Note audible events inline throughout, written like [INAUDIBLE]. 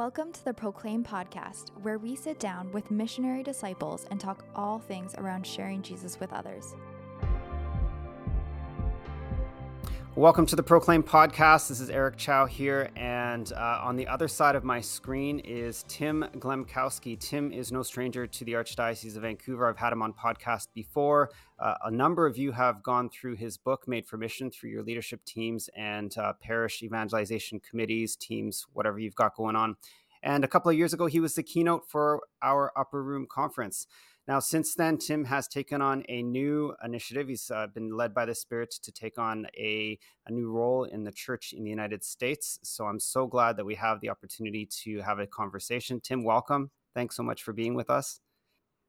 Welcome to the Proclaim podcast, where we sit down with missionary disciples and talk all things around sharing Jesus with others. Welcome to the Proclaim podcast. This is Eric Chow here, and uh, on the other side of my screen is Tim Glemkowski. Tim is no stranger to the Archdiocese of Vancouver. I've had him on podcast before. Uh, a number of you have gone through his book, Made for Mission, through your leadership teams and uh, parish evangelization committees, teams, whatever you've got going on. And a couple of years ago, he was the keynote for our Upper Room conference. Now, since then, Tim has taken on a new initiative. He's uh, been led by the Spirit to take on a, a new role in the church in the United States. So I'm so glad that we have the opportunity to have a conversation. Tim, welcome. Thanks so much for being with us.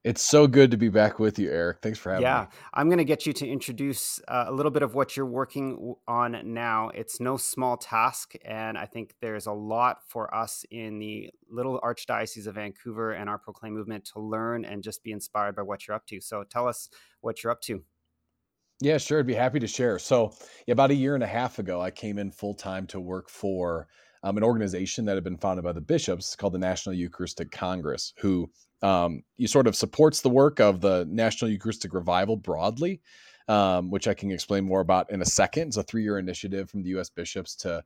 It's so good to be back with you, Eric. Thanks for having yeah, me. Yeah, I'm going to get you to introduce uh, a little bit of what you're working on now. It's no small task, and I think there's a lot for us in the little Archdiocese of Vancouver and our Proclaim movement to learn and just be inspired by what you're up to. So tell us what you're up to. Yeah, sure. I'd be happy to share. So, yeah, about a year and a half ago, I came in full time to work for um, an organization that had been founded by the bishops called the National Eucharistic Congress, who um, you sort of supports the work of the National Eucharistic Revival broadly, um, which I can explain more about in a second. It's a three year initiative from the U.S. bishops to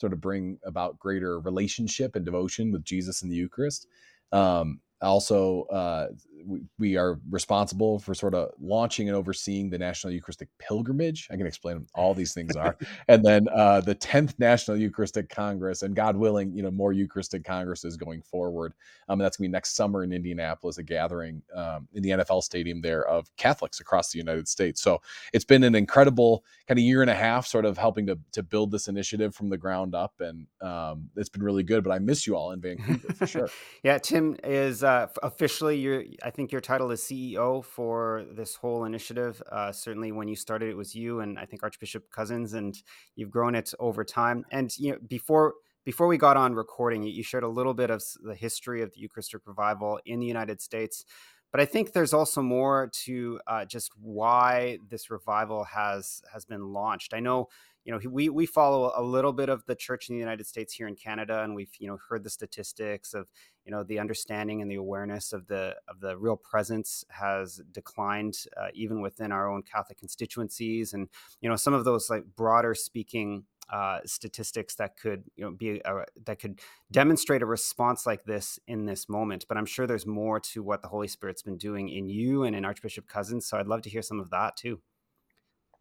sort of bring about greater relationship and devotion with Jesus in the Eucharist. Um, also uh, we, we, are responsible for sort of launching and overseeing the national eucharistic pilgrimage. I can explain all these things are. [LAUGHS] And then uh, the 10th national eucharistic congress and god willing you know more eucharistic congresses going forward. Um, that's going to be next summer in indianapolis a gathering um, in the nfl stadium there of catholics across the united states. So it's been an incredible kind of year and a half sort of helping to, to build this initiative from the ground up. And um, it's been really good but i miss you all in vancouver for sure. [LAUGHS] Yeah tim is uh, officially, you I think your title is CEO for this whole initiative. Uh, certainly, when you started, it was you and I think Archbishop Cozzens, and you've grown it over time. And you know, before before we got on recording, you shared a little bit of the history of the Eucharistic revival in the United States. But I think there's also more to uh, just why this revival has has been launched. I know you know we we follow a little bit of the church in the United States here in Canada, and we've you know heard the statistics of you know the understanding and the awareness of the of the real presence has declined uh, even within our own Catholic constituencies, and you know some of those like broader speaking uh, statistics that could you know be a, that could demonstrate a response like this in this moment. But I'm sure there's more to what the Holy Spirit's been doing in you and in Archbishop Cozzens. So I'd love to hear some of that too.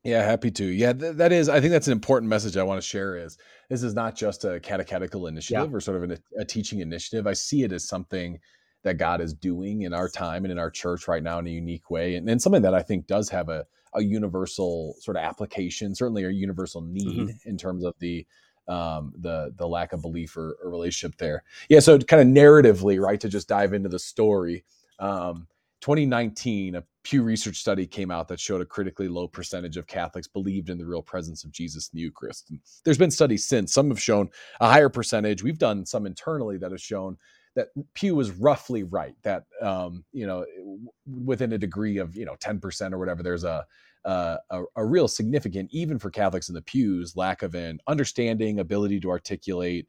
Yeah, happy to. Yeah, th- that is. I think that's an important message I want to share. Is this is not just a catechetical initiative yeah. or sort of an, a teaching initiative. I see it as something that God is doing in our time and in our church right now in a unique way, and, and something that I think does have a, a universal sort of application, certainly a universal need mm-hmm. in terms of the um, the the lack of belief or, or relationship there. Yeah, so kind of narratively, right, to just dive into the story. Um, 2019, a Pew Research study came out that showed a critically low percentage of Catholics believed in the real presence of Jesus in the Eucharist. And there's been studies since. Some have shown a higher percentage. We've done some internally that have shown that Pew was roughly right. That um, you know, within a degree of you know 10% or whatever, there's a uh, a, a, real significant, even for Catholics in the pews, lack of an understanding, ability to articulate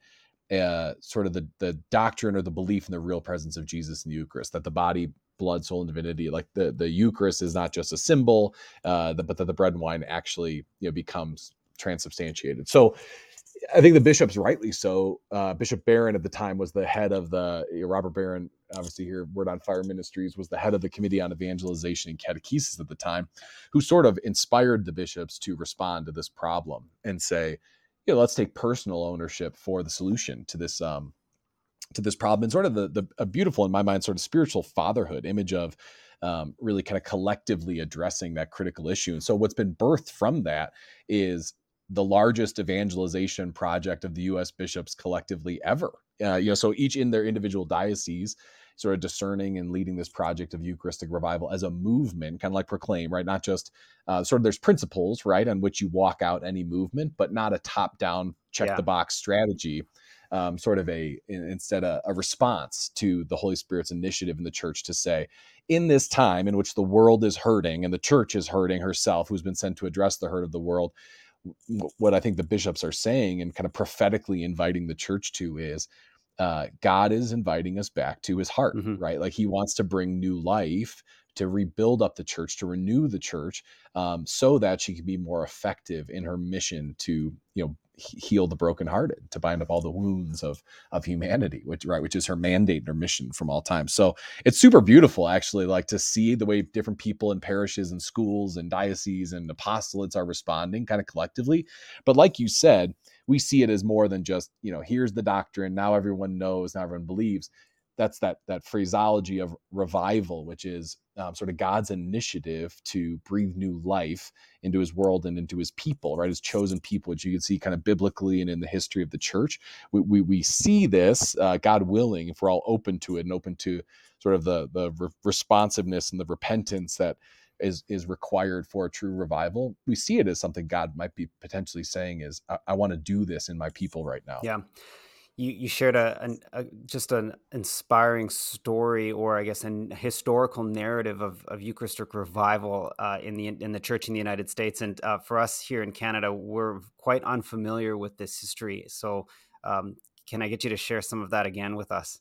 uh, sort of the the doctrine or the belief in the real presence of Jesus in the Eucharist. That the body blood, soul, and divinity. Like the the Eucharist is not just a symbol, uh, but that the bread and wine actually you know becomes transubstantiated. So I think the bishops, rightly so. Uh, Bishop Barron at the time was the head of the Robert Barron, obviously here Word on Fire Ministries, was the head of the Committee on Evangelization and Catechesis at the time, who sort of inspired the bishops to respond to this problem and say, you know, let's take personal ownership for the solution to this um, to this problem and sort of the, the a beautiful in my mind sort of spiritual fatherhood image of um, really kind of collectively addressing that critical issue and so what's been birthed from that is the largest evangelization project of the U.S. bishops collectively ever. Uh, you know, so each in their individual diocese, sort of discerning and leading this project of Eucharistic revival as a movement, kind of like proclaim, right? Not just uh, sort of there's principles, right, on which you walk out any movement, but not a top-down check yeah. the box strategy um, sort of a instead a, a response to the Holy Spirit's initiative in the church to say, in this time in which the world is hurting and the church is hurting herself, who's been sent to address the hurt of the world, what I think the bishops are saying and kind of prophetically inviting the church to is uh, God is inviting us back to his heart, mm-hmm. right? Like he wants to bring new life to rebuild up the church, to renew the church, um, so that she can be more effective in her mission to, you know, heal the brokenhearted, to bind up all the wounds of of humanity, which right, which is her mandate and her mission from all time. So it's super beautiful, actually, like to see the way different people in parishes and schools and dioceses and apostolates are responding, kind of collectively. But like you said, we see it as more than just you know here's the doctrine now everyone knows now everyone believes that's that that phraseology of revival, which is um, sort of God's initiative to breathe new life into His world and into His people, right? His chosen people, which you can see kind of biblically and in the history of the church. We we, we see this, uh, God willing, if we're all open to it and open to sort of the the re- responsiveness and the repentance that is is required for a true revival. We see it as something God might be potentially saying is, I, I want to do this in my people right now. Yeah you, you shared a, an, a, just an inspiring story, or I guess a historical narrative of, of Eucharistic revival uh, in the in the Church in the United States. And uh, for us here in Canada, we're quite unfamiliar with this history. So, um, can I get you to share some of that again with us?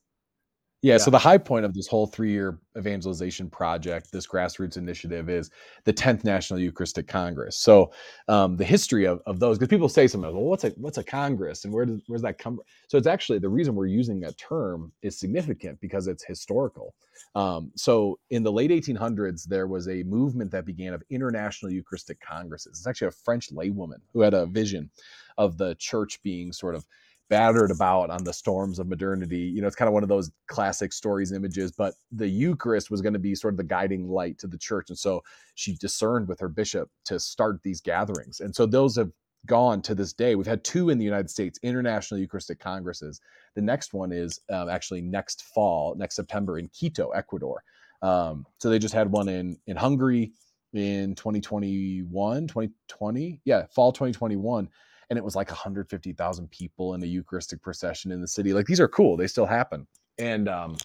Yeah, yeah, So the high point of this whole three-year evangelization project, this grassroots initiative, is the 10th National Eucharistic Congress. So um, the history of, of those, because people say sometimes, well, what's a what's a Congress and where does where's that come? So it's actually the reason we're using that term is significant because it's historical. Um, so in the late 1800s, there was a movement that began of international Eucharistic congresses. It's actually a French laywoman who had a vision of the church being sort of battered about on the storms of modernity. You know, it's kind of one of those classic stories, images, but the Eucharist was going to be sort of the guiding light to the church. And so she discerned with her bishop to start these gatherings. And so those have gone to this day. We've had two in the United States, International Eucharistic Congresses. The next one is um, actually next fall, next September in Quito, Ecuador. Um, so they just had one in in Hungary in 2021, 2020, yeah, fall 2021 and it was like 150,000 people in a Eucharistic procession in the city. Like these are cool; they still happen. And um,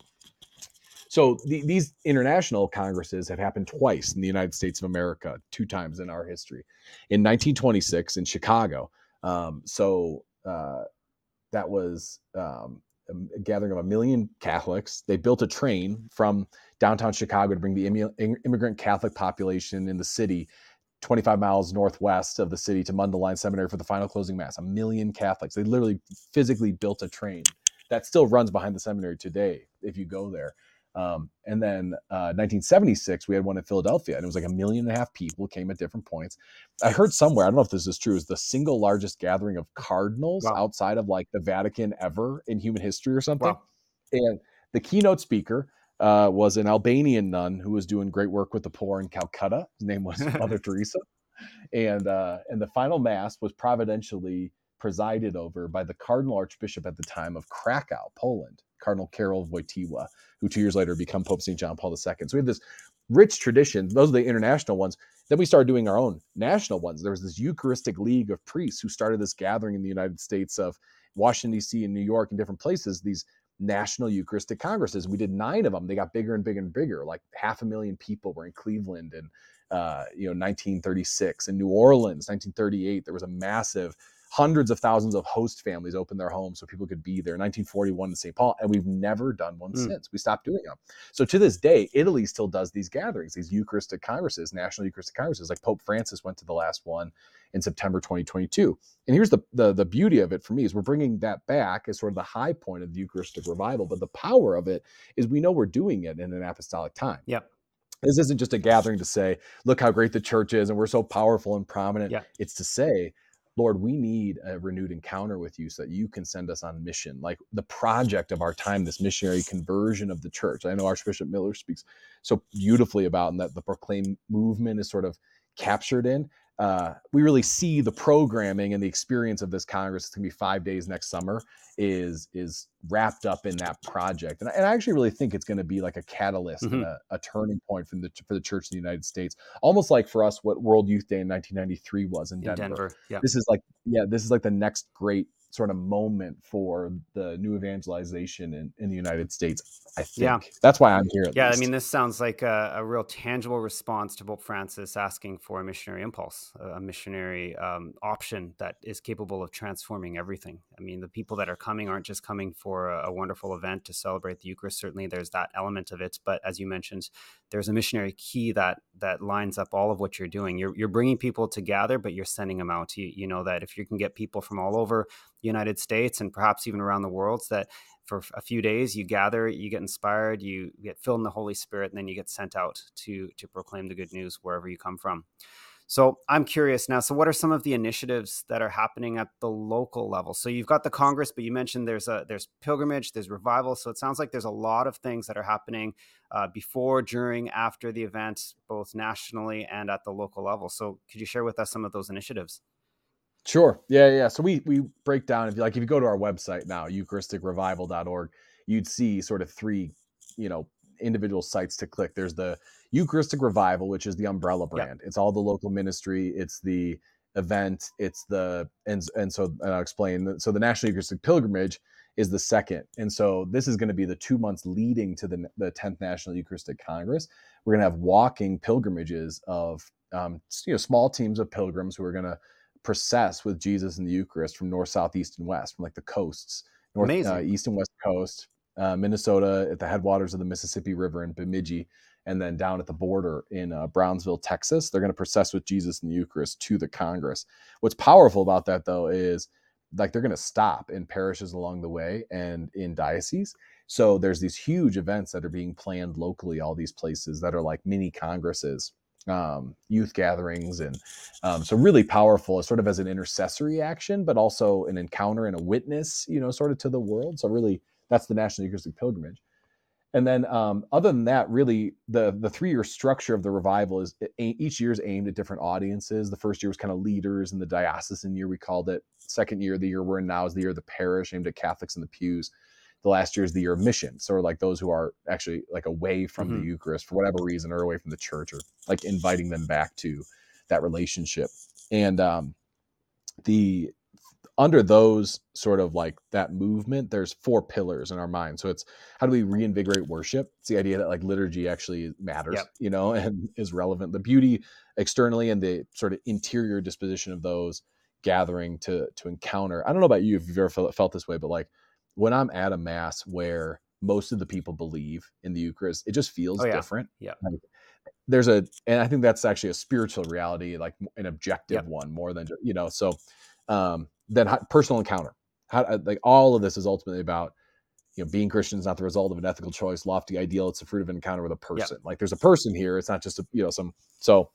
so the, these international congresses have happened twice in the United States of America, two times in our history. In 1926 in Chicago. Um, so uh, that was um, a gathering of a million Catholics. They built a train from downtown Chicago to bring the immigrant Catholic population in the city 25 miles northwest of the city to Mundelein Seminary for the final closing mass. A million Catholics. They literally physically built a train that still runs behind the seminary today if you go there. Um, and then uh, 1976, we had one in Philadelphia, and it was like a million and a half people came at different points. I heard somewhere, I don't know if this is true, is the single largest gathering of cardinals wow. outside of like the Vatican ever in human history or something. Wow. And the keynote speaker uh, was an Albanian nun who was doing great work with the poor in Calcutta. His name was [LAUGHS] Mother Teresa, and uh, and the final mass was providentially presided over by the Cardinal Archbishop at the time of Krakow, Poland, Cardinal Karol Wojtyła, who two years later became Pope St. John Paul II. So we have this rich tradition. Those are the international ones. Then we started doing our own national ones. There was this Eucharistic League of priests who started this gathering in the United States of Washington, D.C., and New York and different places, these national Eucharistic Congresses. We did nine of them. They got bigger and bigger and bigger. Like half a million people were in Cleveland in uh, you know 1936. In New Orleans, 1938, there was a massive hundreds of thousands of host families opened their homes so people could be there. 1941 in St. Paul, and we've never done one mm. since. We stopped doing them. So to this day, Italy still does these gatherings, these Eucharistic congresses, national Eucharistic congresses. Like Pope Francis went to the last one in September 2022. And here's the, the the beauty of it for me is we're bringing that back as sort of the high point of the Eucharistic revival, but the power of it is we know we're doing it in an apostolic time. Yep. This isn't just a gathering to say, look how great the church is and we're so powerful and prominent. Yeah. It's to say, Lord, we need a renewed encounter with you so that you can send us on mission. Like the project of our time, this missionary conversion of the church. I know Archbishop Miller speaks so beautifully about, and that the proclaim movement is sort of captured in uh, we really see the programming and the experience of this Congress. It's going to be five days next summer. Is is wrapped up in that project, and I, and I actually really think it's going to be like a catalyst mm-hmm. and a, a, turning point for the for the Church in the United States. Almost like for us, what World Youth Day in 1993 was in, in Denver. Denver. Yeah. This is like yeah, this is like the next great sort of moment for the new evangelization in, in the United States. I think yeah. that's why I'm here. yeah, least. I mean, this sounds like a, a, real tangible response to Pope Francis asking for a missionary impulse, a, missionary um, option that is capable of transforming everything. I mean, the people that are coming aren't just coming for a, a, wonderful event to celebrate the Eucharist. Certainly, there's that element of it. But as you mentioned, there's a missionary key that that lines up all of what you're doing. You're you're bringing people together, but you're sending them out. You you know that if you can get people from all over the United States and perhaps even around the world, so that for a few days you gather, you get inspired, you get filled in the Holy Spirit, and then you get sent out to to proclaim the good news wherever you come from. So I'm curious now. So what are some of the initiatives that are happening at the local level? So you've got the Congress, but you mentioned there's a there's pilgrimage, there's revival. So it sounds like there's a lot of things that are happening uh, before, during, after the event, both nationally and at the local level. So could you share with us some of those initiatives? Sure. Yeah, yeah. So we we break down if you like if you go to our website now, eucharisticrevival.org, you'd see sort of three, you know, individual sites to click. There's the Eucharistic Revival, which is the umbrella brand. It's all the local ministry. It's the event. It's the and and so and I'll explain. So the National Eucharistic Pilgrimage is the second, and so this is going to be the two months leading to the the 10th National Eucharistic Congress. We're going to have walking pilgrimages of um, you know small teams of pilgrims who are going to process with Jesus in the Eucharist from north, south, east, and west, from like the coasts, north, uh, east and west coast, uh, Minnesota at the headwaters of the Mississippi River in Bemidji, and then down at the border in uh, Brownsville, Texas. They're going to process with Jesus in the Eucharist to the Congress. What's powerful about that, though, is like they're going to stop in parishes along the way and in dioceses. So there's these huge events that are being planned locally, all these places that are like mini congresses, um, youth gatherings, and um, so really powerful, sort of as an intercessory action, but also an encounter and a witness, you know, sort of to the world. So really, that's the National Eucharistic Pilgrimage. And then, um, other than that, really, the the three year structure of the revival is each year is aimed at different audiences. The first year was kind of leaders in the diocesan year, we called it. Second year, the year we're in now, is the year of the parish, aimed at Catholics in the pews. The last year is the year of mission, so like those who are actually like away from mm-hmm. the Eucharist for whatever reason, or away from the church, or like inviting them back to that relationship. And um, the under those sort of like that movement, there's four pillars in our mind. So it's how do we reinvigorate worship? It's the idea that like liturgy actually matters, yep. you know, [LAUGHS] and is relevant. The beauty externally and the sort of interior disposition of those gathering to to encounter. I don't know about you if you've ever felt, felt this way, but like when I'm at a mass where most of the people believe in the Eucharist, it just feels oh, yeah. different. Yeah. Like, there's a, and I think that's actually a spiritual reality, like an objective yep. one more than, you know, so um, then personal encounter. How, uh, like all of this is ultimately about you know being Christian is not the result of an ethical choice, lofty ideal. It's the fruit of an encounter with a person. Like there's a person here. It's not just a you know some. So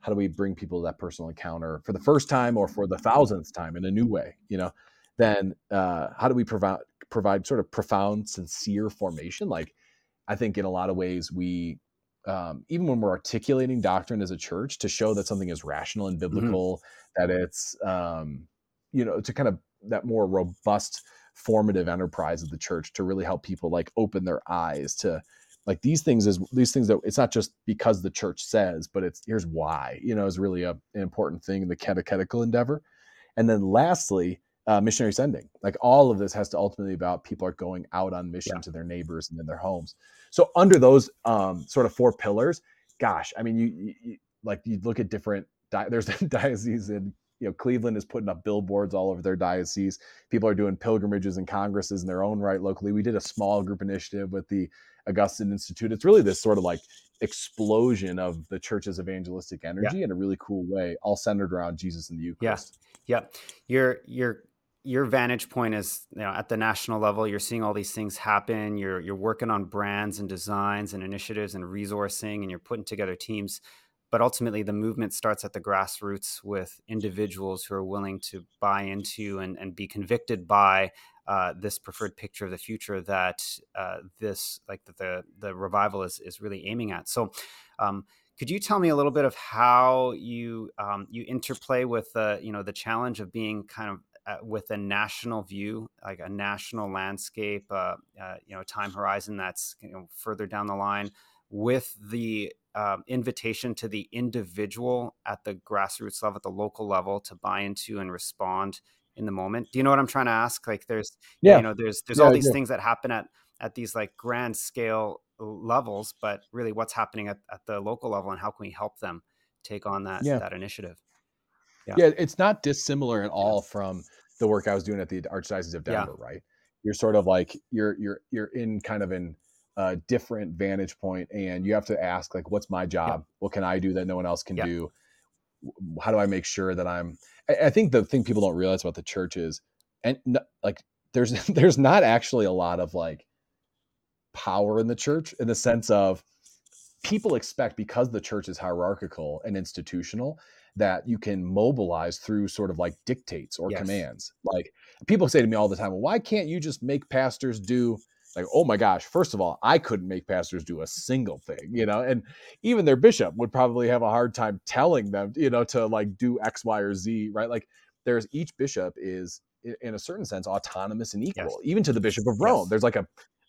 how do we bring people to that personal encounter for the first time or for the thousandth time in a new way? You know, then uh, how do we provide provide sort of profound, sincere formation? Like I think in a lot of ways we um, even when we're articulating doctrine as a church to show that something is rational and mm-hmm. biblical, mm-hmm. that it's um, you know to kind of that more robust formative enterprise of the church to really help people like open their eyes to like these things is these things that it's not just because the church says but it's here's why you know is really a, an important thing in the catechetical endeavor. And then lastly uh, missionary sending. Like all of this has to ultimately about people are going out on mission yeah. to their neighbors and in their homes. So under those um, sort of four pillars gosh i mean you, you like you look at different di- there's [LAUGHS] dioceses in you know cleveland is putting up billboards all over their diocese. People are doing pilgrimages and congresses in their own right locally. We did a small group initiative with the augustine institute. It's really this sort of like explosion of the church's evangelistic energy yeah. in a really cool way all centered around jesus and the eucharist. Yeah yeah your your your vantage point is you know at the national level you're seeing all these things happen. You're you're working on brands and designs and initiatives and resourcing and you're putting together teams but ultimately the movement starts at the grassroots with individuals who are willing to buy into and, and be convicted by uh, this preferred picture of the future that uh, this like the the revival is is really aiming at. So um, could you tell me a little bit of how you um, you interplay with the you know the challenge of being kind of with a national view, like a national landscape, uh, uh, you know, time horizon that's you know further down the line, with the um, invitation to the individual at the grassroots level, at the local level, to buy into and respond in the moment. Do you know what I'm trying to ask? Like, there's, yeah. you know, there's there's yeah, all these yeah. things that happen at at these like grand scale levels, but really, what's happening at, at the local level, and how can we help them take on that that initiative? Yeah. yeah, it's not dissimilar at all from the work I was doing at the Archdiocese of Denver, right? You're sort of like you're you're you're in kind of in a different vantage point, and you have to ask like, what's my job? What can I do that no one else can do? How do I make sure that I'm? I, I think the thing people don't realize about the church is, and like there's [LAUGHS] there's not actually a lot of like power in the church in the sense of people expect because the church is hierarchical and institutional that you can mobilize through sort of like dictates or yes. commands. Like people say to me all the time, well, why can't you just make pastors do like, oh my gosh, first of all, I couldn't make pastors do a single thing, you know, and even their bishop would probably have a hard time telling them, you know, to like do X, Y, or Z, right? Like there's each bishop is in a certain sense autonomous and equal, yes. even to the Bishop of Rome. Yes. There's like a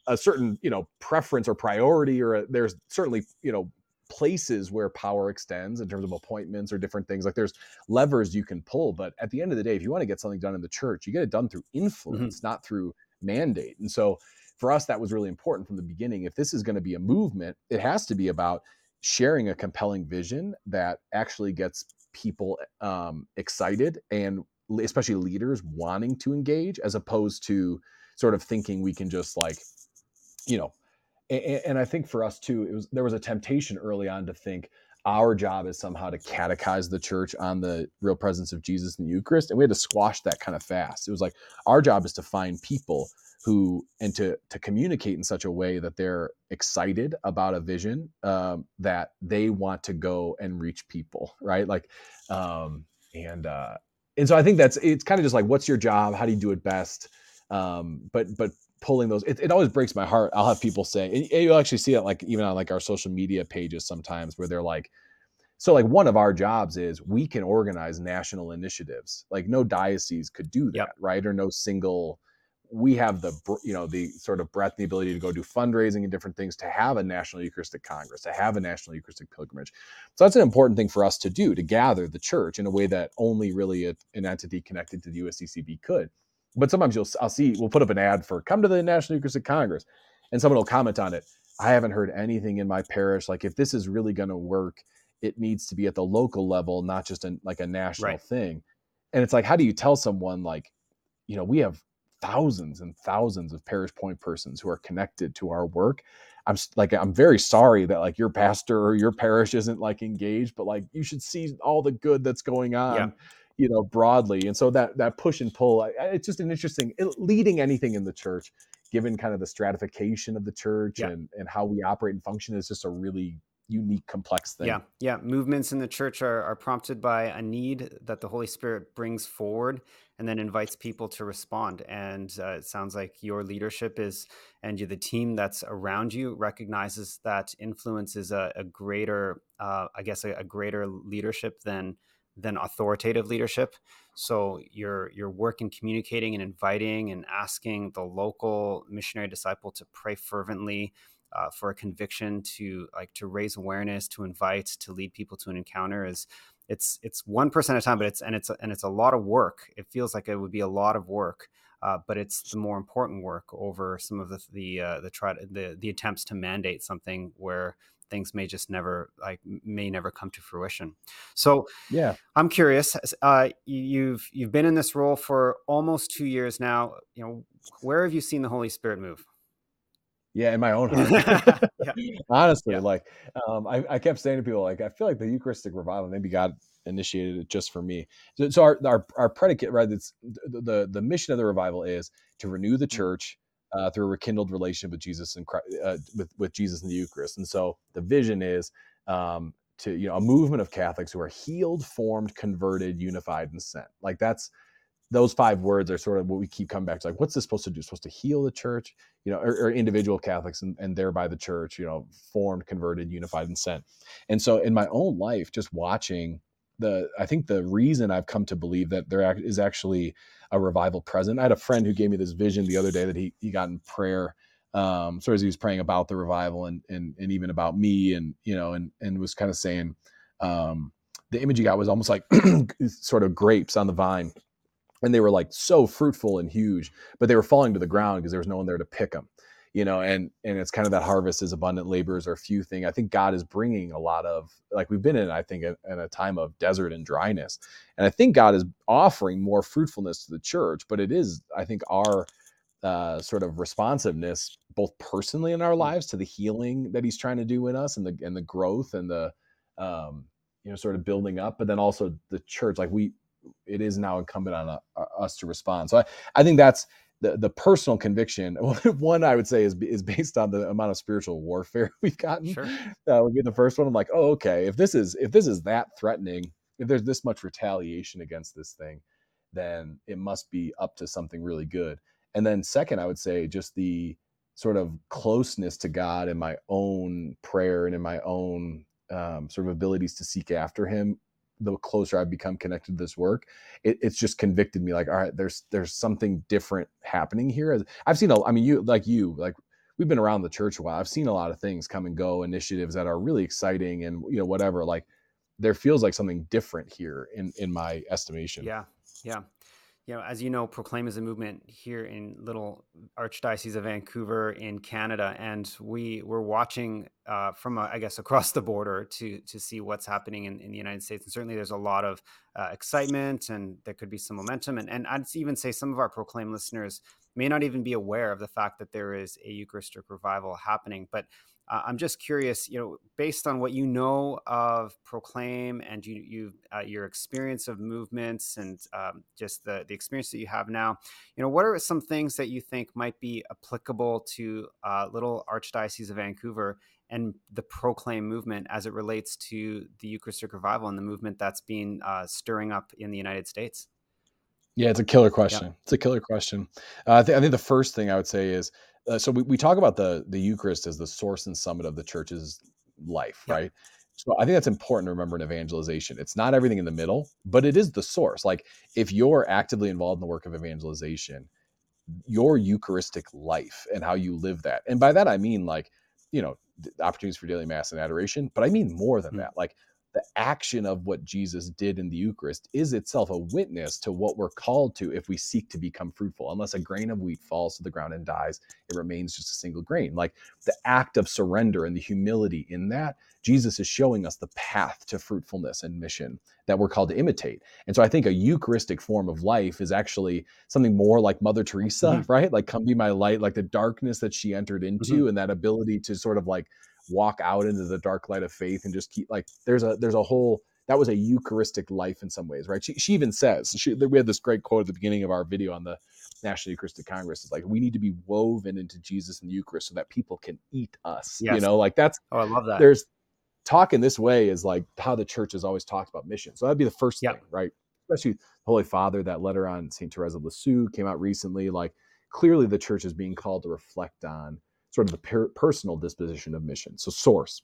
a certain you know preference or priority, or a, there's certainly you know places where power extends in terms of appointments or different things. Like there's levers you can pull, but at the end of the day, if you want to get something done in the church, you get it done through mm-hmm. influence, mm-hmm. not through mandate. And so for us, that was really important from the beginning. If this is going to be a movement, it has to be about sharing a compelling vision that actually gets people um, excited and especially leaders wanting to engage as opposed to sort of thinking we can just like you know and, and, i think for us too it was there was a temptation early on to think our job is somehow to catechize the church on the real presence of jesus in the eucharist and we had to squash that kind of fast it was like our job is to find people who and to to communicate in such a way that they're excited about a vision um, that they want to go and reach people right like um, and uh, and so I think that's it's kind of just like what's your job? How do you do it best? Um, but but pulling those, it, it always breaks my heart. I'll have people say, and you'll actually see it like even on like our social media pages sometimes where they're like, so like one of our jobs is we can organize national initiatives. Like no diocese could do that, yep. right? Or no single we have the you know the sort of breadth the ability to go do fundraising and different things to have a national eucharistic congress to have a national eucharistic pilgrimage. So that's an important thing for us to do to gather the church in a way that only really a, an entity connected to the usccb could. But sometimes you'll i'll see we'll put up an ad for come to the national eucharistic congress and someone will comment on it. I haven't heard anything in my parish. Like if this is really going to work it needs to be at the local level not just in, like a national right. thing. And it's like how do you tell someone like you know we have thousands and thousands of parish point persons who are connected to our work i'm like i'm very sorry that like your pastor or your parish isn't like engaged but like you should see all the good that's going on yeah. you know broadly and so that that push and pull it's just an interesting leading anything in the church given kind of the stratification of the church yeah. and and how we operate and function is just a really unique, complex thing. Yeah, yeah. Movements in the church are, are prompted by a need that the Holy Spirit brings forward and then invites people to respond. And uh, it sounds like your leadership is, and you, the team that's around you recognizes that influence is a, a greater, uh, I guess, a, a greater leadership than than authoritative leadership. So your your work in communicating and inviting and asking the local missionary disciple to pray fervently uh, for a conviction to like to raise awareness, to invite, to lead people to an encounter is it's it's one percent of time, but it's and it's and it's a lot of work. It feels like it would be a lot of work, uh, but it's the more important work over some of the the uh, the try the the attempts to mandate something where things may just never like may never come to fruition. So yeah, I'm curious. Uh, you've you've been in this role for almost two years now. You know, where have you seen the Holy Spirit move? Yeah, in my own heart. [LAUGHS] Honestly, yeah. like um, I, I, kept saying to people, like I feel like the Eucharistic revival, maybe God initiated it just for me. So, so our, our, our predicate, right? It's the, the, the mission of the revival is to renew the mm-hmm. church uh, through a rekindled relationship with Jesus and uh, with with Jesus in the Eucharist. And so the vision is um, to you know a movement of Catholics who are healed, formed, converted, unified, and sent. Like that's those five words are sort of what we keep coming back to like what's this supposed to do? Supposed to heal the church? You know or, or, individual catholics and, and thereby the church you know formed converted unified and sent. And so in my own life just watching the i think the reason i've come to believe that there is actually a revival present. I had a friend who gave me this vision the other day that he, he got in prayer um so as he was praying about the revival and and, and even about me and you know and and was kind of saying um the image he got was almost like [CLEARS THROAT] sort of grapes on the vine and they were like so fruitful and huge, but they were falling to the ground because there was no one there to pick them. you know and and it's kind of that harvest is abundant laborers are few thing i think god is bringing a lot of like we've been in i think in a time of desert and dryness and i think god is offering more fruitfulness to the church but it is i think our uh, sort of responsiveness both personally in our mm. lives to the healing that he's trying to do in us and the and the growth and the um you know sort of building up but then also the church like we it is now incumbent on uh, us to respond so i i think that's the the personal conviction [LAUGHS] one I would say is is based on the amount of spiritual warfare [LAUGHS] we've gotten. Sure. That would be the first one. I'm like, oh, okay. If this is if this is that threatening, if there's this much retaliation against this thing, then it must be up to something really good. And then second, I would say just the sort of closeness to God in my own prayer and in my own um, sort of abilities to seek after Him the closer I've become connected to this work, it, it's just convicted me like, all right, there's there's something different happening here. I've seen a, I mean, you like you like we've been around the church a while. I've seen a lot of things come and go, initiatives that are really exciting and you know whatever. Like there feels like something different here in in my estimation. Yeah, yeah you know, as you know, Proclaim is a movement here in little Archdiocese of Vancouver in Canada, and we we're watching uh, from uh, I guess across the border to to see what's happening in, in the United States. And certainly, there's a lot of uh, excitement, and there could be some momentum. And and I'd even say some of our Proclaim listeners may not even be aware of the fact that there is a Eucharistic revival happening, but uh, I'm just curious, you know, based on what you know of Proclaim and you, you uh, your experience of movements and um, just the the experience that you have now, you know, what are some things that you think might be applicable to uh, Little Archdiocese of Vancouver and the Proclaim movement as it relates to the Eucharistic revival and the movement that's been uh, stirring up in the United States? Yeah, it's a killer question. It's a killer question. Uh, I, th- I think the first thing I would say is uh, so we, we talk about the the Eucharist as the source and summit of the church's life, yep. right? So I think that's important to remember in evangelization. It's not everything in the middle, but it is the source. Like if you're actively involved in the work of evangelization, your Eucharistic life and how you live that. And by that I mean like, you know, opportunities for daily mass and adoration, but I mean more than mm-hmm. that. Like the action of what Jesus did in the Eucharist is itself a witness to what we're called to if we seek to become fruitful. Unless a grain of wheat falls to the ground and dies, it remains just a single grain. Like the act of surrender and the humility in that, Jesus is showing us the path to fruitfulness and mission that we're called to imitate. And so I think a Eucharistic form of life is actually something more like Mother Teresa, mm-hmm. right? Like, come be my light, like the darkness that she entered into mm-hmm. and that ability to sort of like walk out into the dark light of faith and just keep like there's a there's a whole that was a Eucharistic life in some ways, right? She, she even says she, we had this great quote at the beginning of our video on the National Eucharistic Congress. is like we need to be woven into Jesus and the Eucharist so that people can eat us. Yes. You know, like that's oh, I love that. There's talking this way is like how the church has always talked about mission. So that'd be the first yep. thing, right? Especially Holy Father, that letter on Saint Therese of Lisieux came out recently. Like clearly, the church is being called to reflect on sort of the per- personal disposition of mission. So source,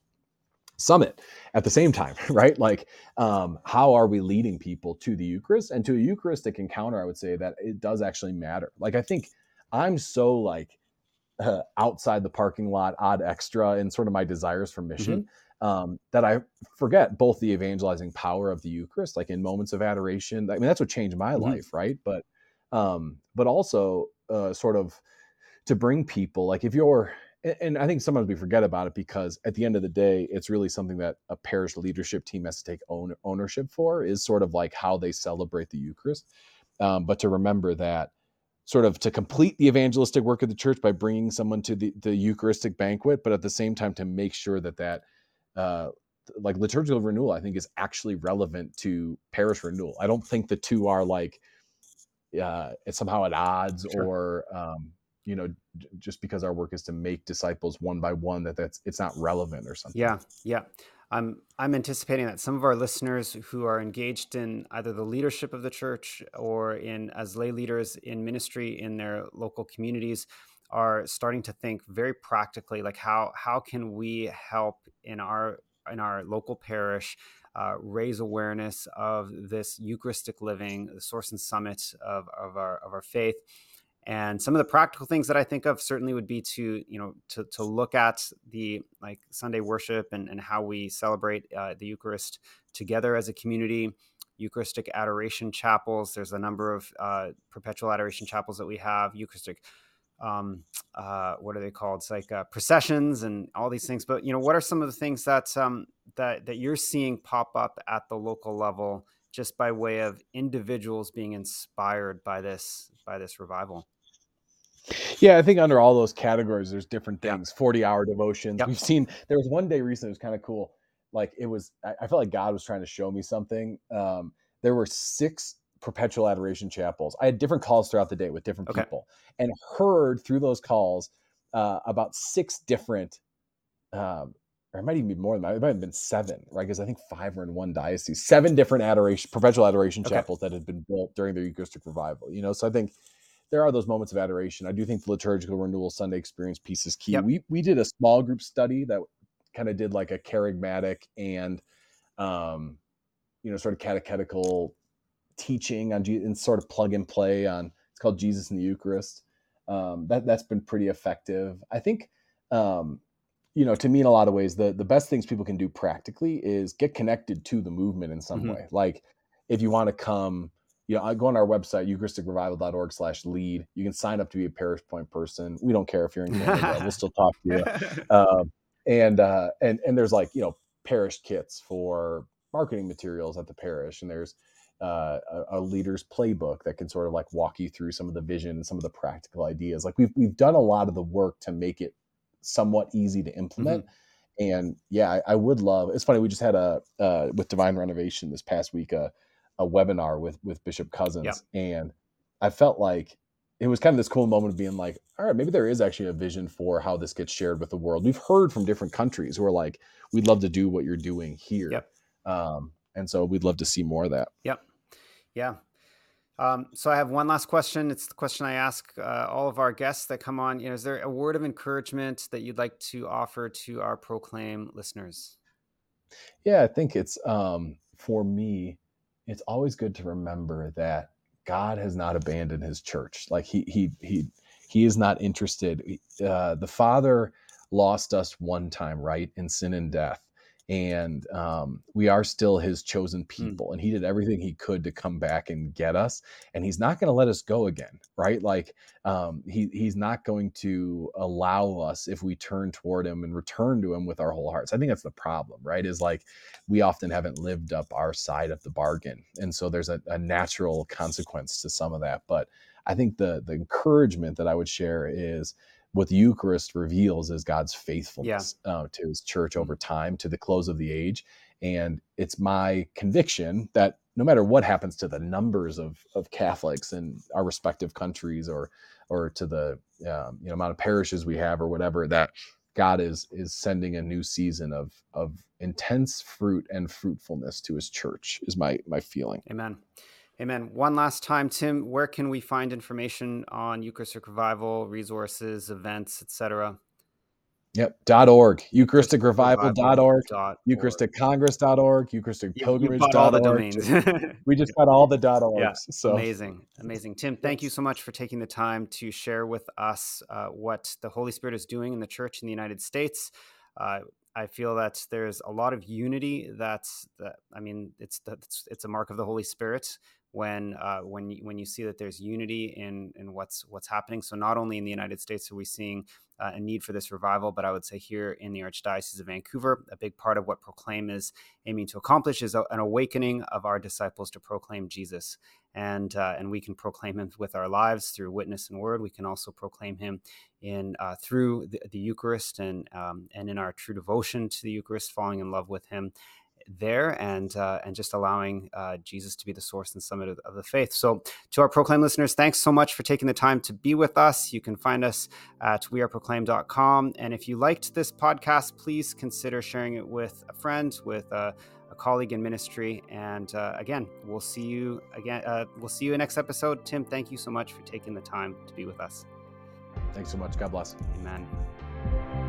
summit at the same time, [LAUGHS] right? Like, um, how are we leading people to the Eucharist and to a Eucharistic encounter? I would say that it does actually matter. Like, I think I'm so like uh, outside the parking lot, ad extra in sort of my desires for mission. Mm-hmm. Um, that I forget both the evangelizing power of the Eucharist, like in moments of adoration. I mean, that's what changed my mm-hmm. life, right? But, um, but also uh, sort of to bring people like if you're and I think sometimes we forget about it because at the end of the day, it's really something that a parish leadership team has to take own, ownership for is sort of like how they celebrate the Eucharist. Um, but to remember that sort of to complete the evangelistic work of the church by bringing someone to the, the Eucharistic banquet, but at the same time to make sure that that uh, like liturgical renewal, I think is actually relevant to parish renewal. I don't think the two are like uh, it's somehow at odds sure. or um, you know just because our work is to make disciples one by one that that's it's not relevant or something. Yeah yeah. I'm i'm anticipating that some of our listeners who are engaged in either the leadership of the church or in as lay leaders in ministry in their local communities are starting to think very practically like how how can we help in our in our local parish uh, raise awareness of this Eucharistic living, the source and summit of, of, our, of our faith, and some of the practical things that I think of certainly would be to, you know, to, to look at the like Sunday worship and, and how we celebrate uh, the Eucharist together as a community. Eucharistic adoration chapels. There's a number of uh, perpetual adoration chapels that we have. Eucharistic um, uh, what are they called? It's like uh, processions and all these things. But you know, what are some of the things that um, that that you're seeing pop up at the local level, just by way of individuals being inspired by this by this revival? Yeah, I think under all those categories, there's different things. Yep. Forty hour devotions. Yep. We've seen. There was one day recently. It was kind of cool. Like it was. I, I felt like God was trying to show me something. Um, there were six perpetual adoration chapels. I had different calls throughout the day with different Okay. people, and heard through those calls uh, about six different. Um, or it might even be more than that. It might have been seven, right? Because I think five were in one diocese. Seven different adoration, perpetual adoration Okay. chapels that had been built during the Eucharistic revival. You know, so I think there are those moments of adoration. I do think the liturgical renewal Sunday experience piece is key. Yep. We we did a small group study that kind of did like a charismatic and um, you know, sort of catechetical teaching on and sort of plug and play on it's called Jesus in the Eucharist. Um, that that's been pretty effective. I think um, you know, to me in a lot of ways, the the best things people can do practically is get connected to the movement in some Mhm. way. Like if you want to come, you know, I go on our website, eucharisticrevival.org slash lead. You can sign up to be a parish point person. We don't care if you're in Canada. we'll still talk to you [LAUGHS] um, and uh, and and there's like you know parish kits for marketing materials at the parish, and there's uh, a, a leader's playbook that can sort of like walk you through some of the vision and some of the practical ideas. Like we've we've done a lot of the work to make it somewhat easy to implement. And yeah, I, I would love. It's funny. We just had a uh, with Divine Renovation this past week a a webinar with with Bishop Cozzens, and I felt like it was kind of this cool moment of being like, all right, maybe there is actually a vision for how this gets shared with the world. We've heard from different countries who are like, we'd love to do what you're doing here. Yep. Um, and so we'd love to see more of that. Yep. Yeah. Um, so I have one last question. It's the question I ask uh, all of our guests that come on. You know, is there a word of encouragement that you'd like to offer to our Proclaim listeners? Yeah, I think it's um, for me, it's always good to remember that God has not abandoned his church. Like he he he he is not interested. Uh, the Father lost us one time, right, in sin and death. And um, we are still his chosen people. And he did everything he could to come back and get us. And he's not going to let us go again, right? Like um, he, he's not going to allow us if we turn toward him and return to him with our whole hearts. I think that's the problem, right? Is like we often haven't lived up our side of the bargain. And so there's a, a natural consequence to some of that. But I think the the encouragement that I would share is what the Eucharist reveals is God's faithfulness yeah. uh, to his church over time to the close of the age. And it's my conviction that no matter what happens to the numbers of, of Catholics in our respective countries or or to the um, you know amount of parishes we have or whatever, that God is is sending a new season of of intense fruit and fruitfulness to his church is my my feeling. Amen. Amen. One last time, Tim, where can we find information on Eucharistic Revival, resources, events, etc.? Yep. Dot .org, eucharisticrevival.org, Dot org. Eucharistic Congress. Dot eucharisticcongress.org, eucharisticpilgrimage.org. all the domains. [LAUGHS] we just got all the dot .orgs. Yeah, so amazing, amazing. Tim, thank you so much for taking the time to share with us uh, what the Holy Spirit is doing in the church in the United States. Uh, I feel that there's a lot of unity. That's that. I mean, it's it's it's a mark of the Holy Spirit when uh, when you, when you see that there's unity in in what's what's happening. So not only in the United States are we seeing uh, a need for this revival, but I would say here in the Archdiocese of Vancouver, a big part of what Proclaim is aiming to accomplish is a, an awakening of our disciples to proclaim Jesus, and uh, and we can proclaim Him with our lives through witness and word. We can also proclaim Him in uh, through the, the, Eucharist and um, and in our true devotion to the Eucharist, falling in love with Him there and uh, and just allowing uh, Jesus to be the source and summit of, of, the faith. So, to our Proclaim listeners, thanks so much for taking the time to be with us. You can find us at weareproclaim.com. And if you liked this podcast, please consider sharing it with a friend, with a, a colleague in ministry. And uh, again, we'll see you again. uh, we'll see you in next episode. Tim, thank you so much for taking the time to be with us. Thanks so much. God bless. Amen.